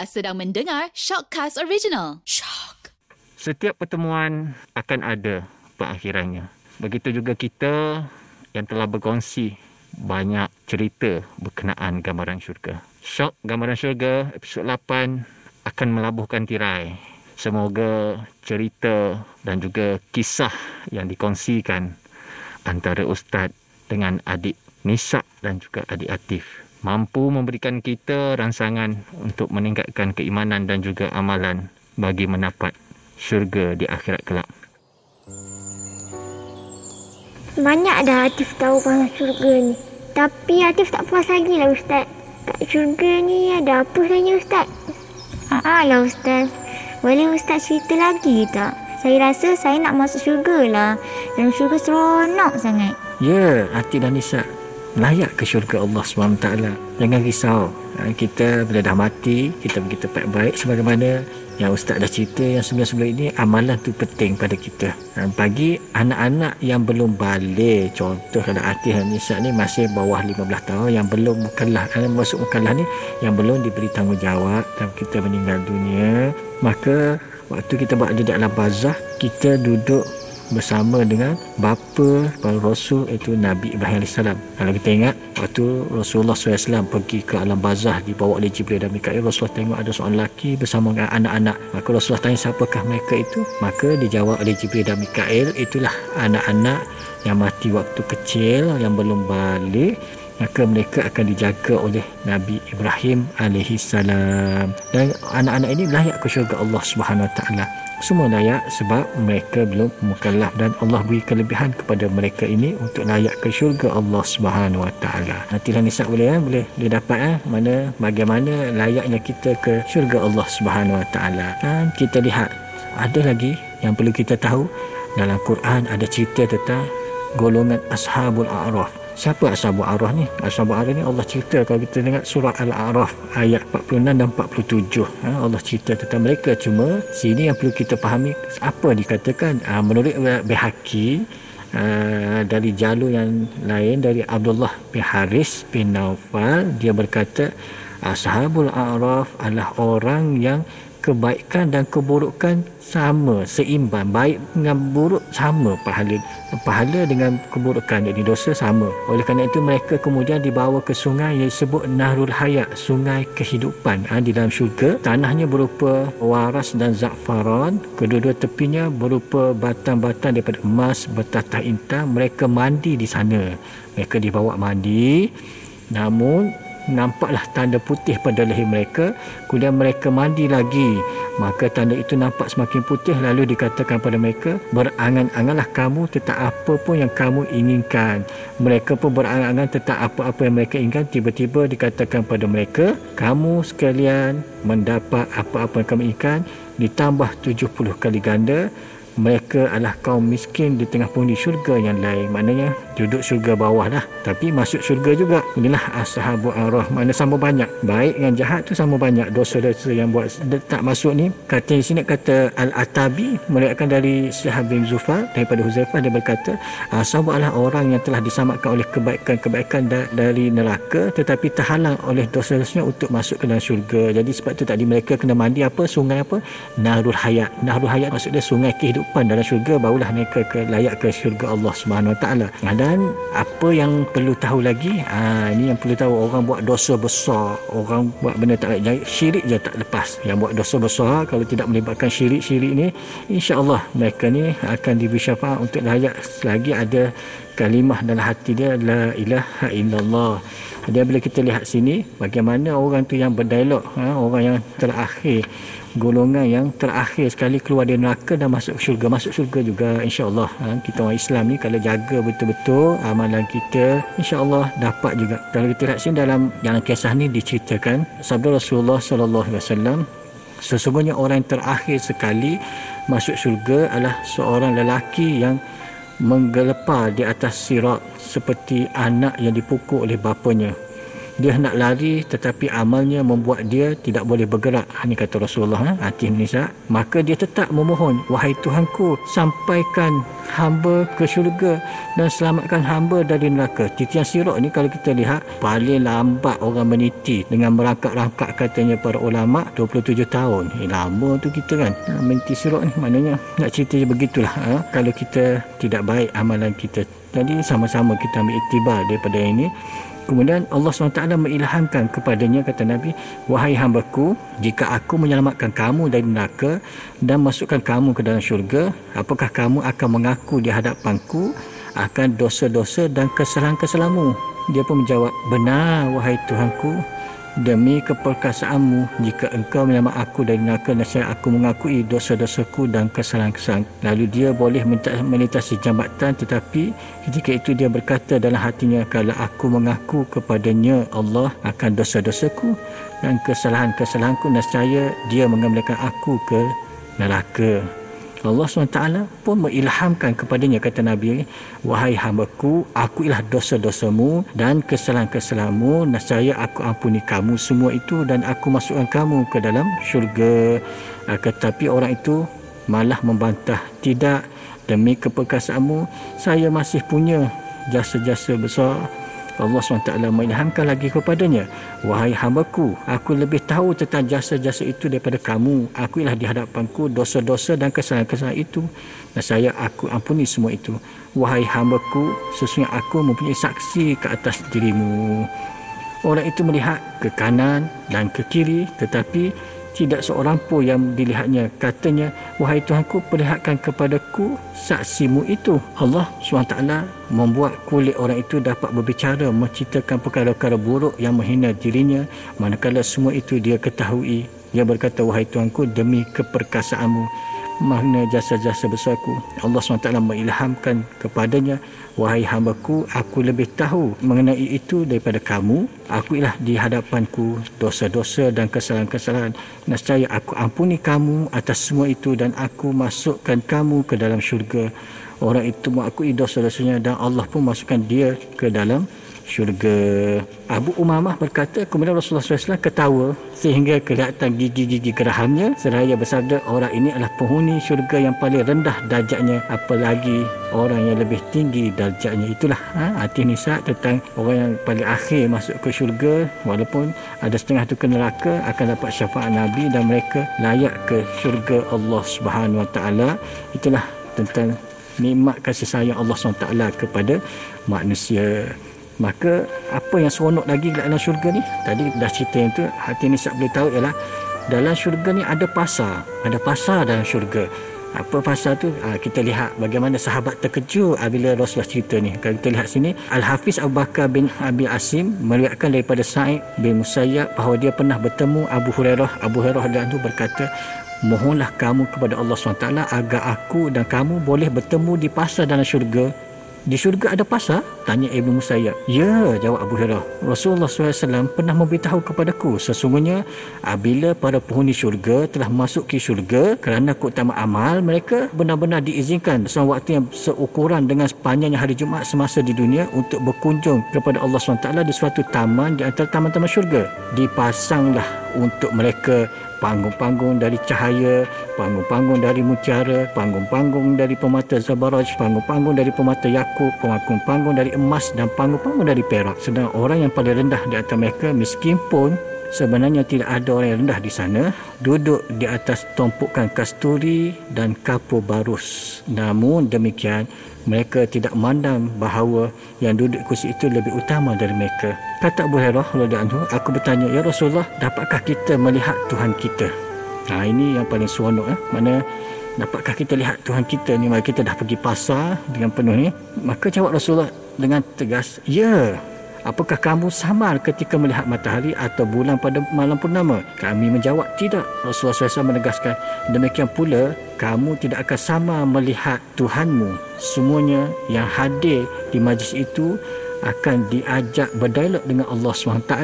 Anda sedang mendengar Shockcast Original. Shock. Setiap pertemuan akan ada perakhirannya. Begitu juga kita yang telah berkongsi banyak cerita berkenaan gambaran syurga. Shock gambaran syurga episod 8 akan melabuhkan tirai. Semoga cerita dan juga kisah yang dikongsikan antara ustaz dengan adik Nisa dan juga adik Atif mampu memberikan kita rangsangan untuk meningkatkan keimanan dan juga amalan bagi mendapat syurga di akhirat kelak. Banyak dah Atif tahu pasal syurga ni. Tapi Atif tak puas lagi lah Ustaz. Kat syurga ni ada apa sebenarnya Ustaz? Haa lah Ustaz. Boleh Ustaz cerita lagi tak? Saya rasa saya nak masuk syurga lah. Dalam syurga seronok sangat. Ya, Atif dan Nisa layak ke syurga Allah SWT jangan risau. Ha, kita bila dah mati kita begitu baik-baik sebagaimana yang ustaz dah cerita yang sebelum-sebelum ini amalan tu penting pada kita. Ha, bagi anak-anak yang belum balik contoh kalau Atih dan Nisa ni masih bawah 15 tahun yang belum mukallah ha, masuk mukallah ni yang belum diberi tanggungjawab dan kita meninggal dunia maka waktu kita berada di alam bazah kita duduk bersama dengan bapa para rasul itu Nabi Ibrahim AS. Kalau kita ingat waktu Rasulullah SAW pergi ke alam bazah dibawa oleh Jibril dan Mikail Rasulullah tengok ada seorang lelaki bersama dengan anak-anak. Maka Rasulullah tanya siapakah mereka itu? Maka dijawab oleh Jibril dan Mikail itulah anak-anak yang mati waktu kecil yang belum balik. Maka mereka akan dijaga oleh Nabi Ibrahim alaihi salam. Dan anak-anak ini layak ke syurga Allah Subhanahu taala semua layak sebab mereka belum mukallaf dan Allah beri kelebihan kepada mereka ini untuk layak ke syurga Allah Subhanahu wa taala. Nantilah nisab boleh ya boleh dia dapat eh? Mana bagaimana layaknya kita ke syurga Allah Subhanahu wa taala. Dan kita lihat ada lagi yang perlu kita tahu. Dalam Quran ada cerita tentang golongan ashabul a'raf Siapa Ashabul Araf ni? Ashabul Araf ni Allah cerita kalau kita dengar surah Al-A'raf ayat 46 dan 47. Ha, Allah cerita tentang mereka. Cuma sini yang perlu kita fahami apa dikatakan. Ha, menurut Bihaki uh, dari jalur yang lain dari Abdullah bin Haris bin Naufal dia berkata Ashabul A'raf adalah orang yang kebaikan dan keburukan sama seimbang. Baik dengan buruk sama pahala pahala dengan keburukan. Jadi dosa sama. Oleh kerana itu mereka kemudian dibawa ke sungai yang disebut Nahrul Hayat sungai kehidupan. Ha, di dalam syurga tanahnya berupa waras dan za'faran. Kedua-dua tepinya berupa batang-batang daripada emas bertatah intan. Mereka mandi di sana. Mereka dibawa mandi. Namun nampaklah tanda putih pada leher mereka. Kemudian mereka mandi lagi. Maka tanda itu nampak semakin putih lalu dikatakan pada mereka berangan-anganlah kamu tentang apa pun yang kamu inginkan. Mereka pun berangan-angan tentang apa-apa yang mereka inginkan. Tiba-tiba dikatakan pada mereka kamu sekalian mendapat apa-apa yang kamu inginkan. Ditambah 70 kali ganda mereka adalah kaum miskin di tengah penghuni syurga yang lain. Maknanya duduk syurga bawah lah tapi masuk syurga juga. Inilah ashabul arah mana sama banyak. Baik dengan jahat tu sama banyak. Dosa-dosa yang buat tak masuk ni. Kata di sini kata Al-Atabi meriwayatkan dari Syahab bin Zufar daripada Huzaifah dia berkata ashabul adalah orang yang telah diselamatkan oleh kebaikan-kebaikan dari neraka tetapi terhalang oleh dosa-dosanya untuk masuk ke dalam syurga. Jadi sebab tu tadi mereka kena mandi apa? Sungai apa? Nahrul Hayat. Nahrul Hayat maksudnya sungai kehidupan kehidupan dalam syurga barulah mereka ke layak ke syurga Allah Subhanahu Wa Taala. Dan apa yang perlu tahu lagi? Ha, ini yang perlu tahu orang buat dosa besar, orang buat benda tak baik, syirik je tak lepas. Yang buat dosa besar kalau tidak melibatkan syirik-syirik ni, insya-Allah mereka ni akan diberi syafaat untuk layak selagi ada kalimah dalam hati dia la ilaha illallah. Jadi bila kita lihat sini bagaimana orang tu yang berdialog, ha, orang yang terakhir golongan yang terakhir sekali keluar dari neraka dan masuk syurga. Masuk syurga juga insyaallah ha, kita orang Islam ni kalau jaga betul-betul amalan kita insyaallah dapat juga. Kalau kita lihat sini dalam dalam kisah ni diceritakan sabda Rasulullah sallallahu alaihi wasallam sesungguhnya orang yang terakhir sekali masuk syurga adalah seorang lelaki yang menggelepar di atas sirat seperti anak yang dipukul oleh bapanya dia hendak lari tetapi amalnya membuat dia tidak boleh bergerak. Ini kata Rasulullah ha? hati nisa maka dia tetap memohon wahai Tuhanku sampaikan hamba ke syurga dan selamatkan hamba dari neraka. Titian sirok ni kalau kita lihat paling lambat orang meniti dengan merangkak-rangkak katanya para ulama 27 tahun. Eh, lama tu kita kan? Ha, meniti sirok ni maknanya nak cerita begitulah ha? kalau kita tidak baik amalan kita. Jadi sama-sama kita ambil iktibar daripada ini Kemudian Allah SWT mengilhamkan kepadanya kata Nabi, Wahai hambaku, jika aku menyelamatkan kamu dari neraka dan masukkan kamu ke dalam syurga, apakah kamu akan mengaku di hadapanku akan dosa-dosa dan kesalahan-kesalahanmu? Dia pun menjawab, benar wahai Tuhanku, Demi keperkasaanmu, jika engkau menyelamat aku dari neraka, nasib aku mengakui dosa-dosaku dan kesalahan-kesalahan. Lalu dia boleh melintasi jambatan tetapi ketika itu dia berkata dalam hatinya, kalau aku mengaku kepadanya Allah akan dosa-dosaku dan kesalahan-kesalahanku, nasib dia mengambilkan aku ke neraka. Allah SWT pun mengilhamkan kepadanya kata Nabi Wahai hambaku aku ialah dosa-dosamu dan kesalahan-kesalahanmu. Nasaya aku ampuni kamu semua itu dan aku masukkan kamu ke dalam syurga. Tetapi orang itu malah membantah Tidak demi keperkasaanmu saya masih punya jasa-jasa besar Allah SWT mengilhamkan lagi kepadanya Wahai hambaku Aku lebih tahu tentang jasa-jasa itu daripada kamu. Aku ialah di hadapanku dosa-dosa dan kesalahan-kesalahan itu. Dan saya aku ampuni semua itu. Wahai hambaku Sesungguhnya aku mempunyai saksi ke atas dirimu. Orang itu melihat ke kanan dan ke kiri Tetapi tidak seorang pun yang dilihatnya. Katanya wahai Tuhanku perlihatkan kepadaku saksimu itu. Allah SWT membuat kulit orang itu dapat berbicara menceritakan perkara-perkara buruk yang menghina dirinya. Manakala semua itu dia ketahui dia berkata wahai Tuhanku demi keperkasaanmu makna jasa-jasa besarku Allah SWT mengilhamkan kepadanya Wahai hambaku, aku lebih tahu mengenai itu daripada kamu. Aku ialah di hadapanku dosa-dosa dan kesalahan-kesalahan. Nascaya aku ampuni kamu atas semua itu dan aku masukkan kamu ke dalam syurga. Orang itu mengakui dosa-dosanya dan Allah pun masukkan dia ke dalam syurga. Abu Umamah berkata, kemudian Rasulullah SAW ketawa sehingga kelihatan gigi-gigi gerahamnya seraya bersabda, orang ini adalah penghuni syurga yang paling rendah darjatnya apalagi orang yang lebih tinggi darjatnya. Itulah ha, hati nisa tentang orang yang paling akhir masuk ke syurga walaupun ada setengah tu ke neraka akan dapat syafaat Nabi dan mereka layak ke syurga Allah Subhanahu Wa Taala. Itulah tentang nikmat kasih sayang Allah SWT kepada manusia maka apa yang seronok lagi dalam syurga ni? Tadi dah cerita yang tu hati ni tak boleh tahu ialah dalam syurga ni ada pasar. Ada pasar dalam syurga. Apa pasal tu? Ha, kita lihat bagaimana sahabat terkejut bila Rasulullah cerita ni. Kalau kita lihat sini Al-Hafiz Abu Bakar bin Abi Asim meriwayatkan daripada Sa'id bin Musayyab bahawa dia pernah bertemu Abu Hurairah. Abu Hurairah dan tu berkata mohonlah kamu kepada Allah SWT agar aku dan kamu boleh bertemu di pasar dalam syurga di syurga ada pasar? Tanya Ibnu Musayyab. Ya, jawab Abu Hurairah. Rasulullah SAW pernah memberitahu kepadaku sesungguhnya apabila para penghuni syurga telah masuk ke syurga kerana keutamaan amal mereka benar-benar diizinkan selama waktu yang seukuran dengan sepanjangnya hari Jumaat semasa di dunia untuk berkunjung kepada Allah SWT di suatu taman di antara taman-taman syurga. Dipasanglah untuk mereka panggung-panggung dari cahaya, panggung-panggung dari mutiara, panggung-panggung dari pemata zabaraj, panggung-panggung dari pemata yakub, panggung-panggung dari emas dan panggung-panggung dari perak. Sedang orang yang paling rendah di antara mereka miskin pun sebenarnya tidak ada orang yang rendah di sana duduk di atas tumpukan kasturi dan kapur barus. Namun demikian mereka tidak memandang bahawa yang duduk kursi itu lebih utama dari mereka. Kata Abu Hurairah radhiyallahu aku bertanya, "Ya Rasulullah, dapatkah kita melihat Tuhan kita?" Nah, ini yang paling seronok eh. Mana dapatkah kita lihat Tuhan kita ni mari kita dah pergi pasar dengan penuh ni? Maka jawab Rasulullah dengan tegas, "Ya." Apakah kamu samar ketika melihat matahari atau bulan pada malam purnama? Kami menjawab, tidak. Rasulullah SAW menegaskan, demikian pula kamu tidak akan sama melihat Tuhanmu. Semuanya yang hadir di majlis itu akan diajak berdialog dengan Allah SWT.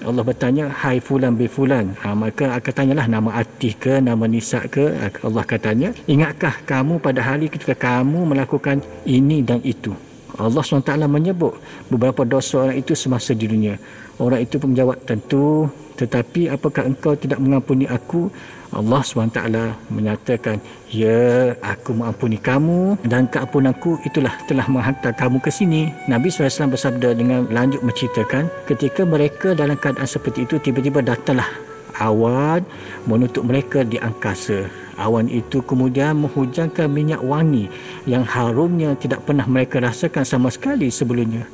Allah bertanya, hai fulan bi fulan. Ha, maka akan tanyalah nama Atih ke, nama Nisa ke. Allah katanya, ingatkah kamu pada hari ketika kamu melakukan ini dan itu? Allah SWT menyebut beberapa dosa orang itu semasa di dunia. Orang itu pun menjawab, tentu. Tetapi apakah engkau tidak mengampuni aku? Allah SWT menyatakan, Ya, aku mengampuni kamu dan keampunanku itulah telah menghantar kamu ke sini. Nabi SAW bersabda dengan lanjut menceritakan, ketika mereka dalam keadaan seperti itu, tiba-tiba datanglah awan menutup mereka di angkasa. Awan itu kemudian menghujamkan minyak wangi yang harumnya tidak pernah mereka rasakan sama sekali sebelumnya.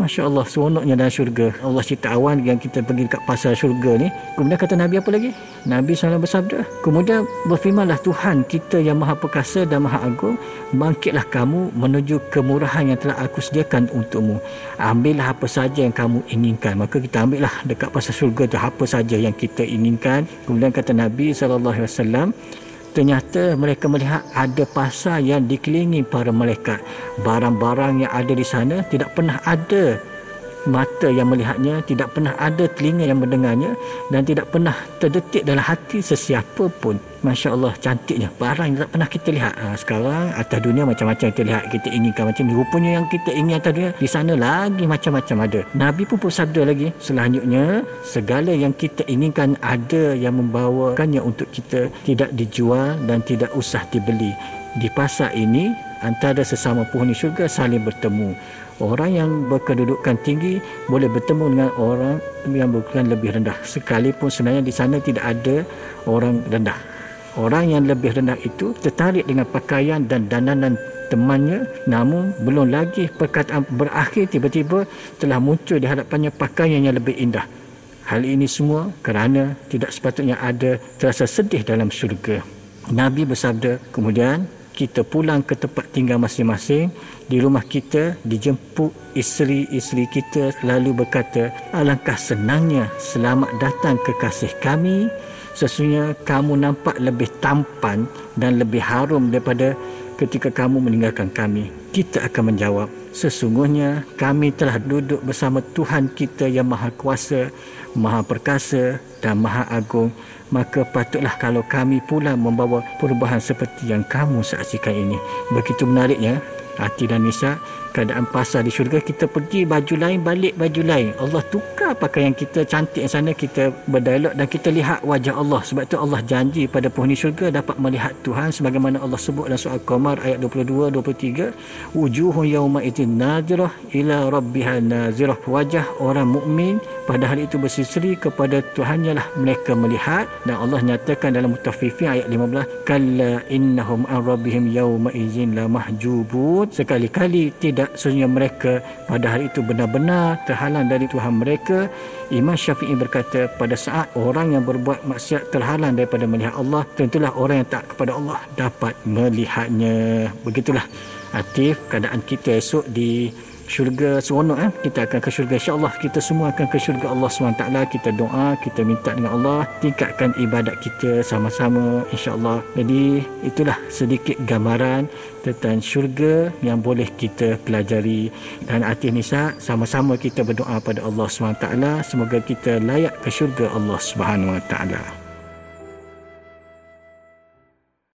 Masya Allah, seronoknya dalam syurga. Allah cerita awan yang kita pergi dekat pasar syurga ni. Kemudian kata Nabi apa lagi? Nabi SAW bersabda. Kemudian berfirmanlah Tuhan kita yang maha perkasa dan maha agung. Bangkitlah kamu menuju kemurahan yang telah aku sediakan untukmu. Ambillah apa saja yang kamu inginkan. Maka kita ambillah dekat pasar syurga tu apa saja yang kita inginkan. Kemudian kata Nabi SAW ternyata mereka melihat ada pasar yang dikelilingi para malaikat. Barang-barang yang ada di sana tidak pernah ada mata yang melihatnya, tidak pernah ada telinga yang mendengarnya dan tidak pernah terdetik dalam hati sesiapa pun. Masya Allah cantiknya barang yang tak pernah kita lihat. Ha, sekarang atas dunia macam-macam kita lihat. Kita inginkan macam ni. Rupanya yang kita ingin atas dunia di sana lagi macam-macam ada. Nabi pun bersabda lagi. Selanjutnya segala yang kita inginkan ada yang membawakannya untuk kita tidak dijual dan tidak usah dibeli. Di pasar ini antara sesama penghuni syurga saling bertemu orang yang berkedudukan tinggi boleh bertemu dengan orang yang berkedudukan lebih rendah. Sekalipun sebenarnya di sana tidak ada orang rendah. Orang yang lebih rendah itu tertarik dengan pakaian dan dananan temannya namun belum lagi perkataan berakhir tiba-tiba telah muncul di hadapannya pakaian yang lebih indah. Hal ini semua kerana tidak sepatutnya ada terasa sedih dalam syurga. Nabi bersabda kemudian kita pulang ke tempat tinggal masing-masing di rumah kita dijemput isteri-isteri kita lalu berkata alangkah senangnya selamat datang kekasih kami. Sesungguhnya kamu nampak lebih tampan dan lebih harum daripada ketika kamu meninggalkan kami. Kita akan menjawab sesungguhnya kami telah duduk bersama Tuhan kita yang maha kuasa maha perkasa dan maha agung maka patutlah kalau kami pula membawa perubahan seperti yang kamu saksikan ini. Begitu menariknya, Hati dan Nisa, keadaan pasar di syurga, kita pergi baju lain, balik baju lain. Allah tukar pakaian kita cantik sana, kita berdialog dan kita lihat wajah Allah. Sebab itu Allah janji pada penghuni syurga dapat melihat Tuhan sebagaimana Allah sebut dalam surah Qamar ayat 22-23. Wujuhun yawma itin nazirah ila rabbiha nazirah. Wajah orang mukmin pada hari itu bersisri kepada Tuhannya lah mereka melihat dan Allah nyatakan dalam mutafifin ayat 15 kalla innahum an rabbihim yawma izin la mahjubun sekali-kali tidak sesungguhnya mereka. Pada hari itu benar-benar terhalang dari Tuhan mereka. Imam Syafi'i berkata pada saat orang yang berbuat maksiat terhalang daripada melihat Allah tentulah orang yang tak kepada Allah dapat melihatnya. Begitulah Atif keadaan kita esok di syurga seronok eh? Kita akan ke syurga. Insyaallah kita semua akan ke syurga Allah SWT. Kita doa kita minta dengan Allah. Tingkatkan ibadat kita sama-sama insyaallah. Jadi itulah sedikit gambaran tentang syurga yang boleh kita pelajari. Dan hati nisa sama-sama kita berdoa pada Allah SWT. Semoga kita layak ke syurga Allah Subhanahu Wa Taala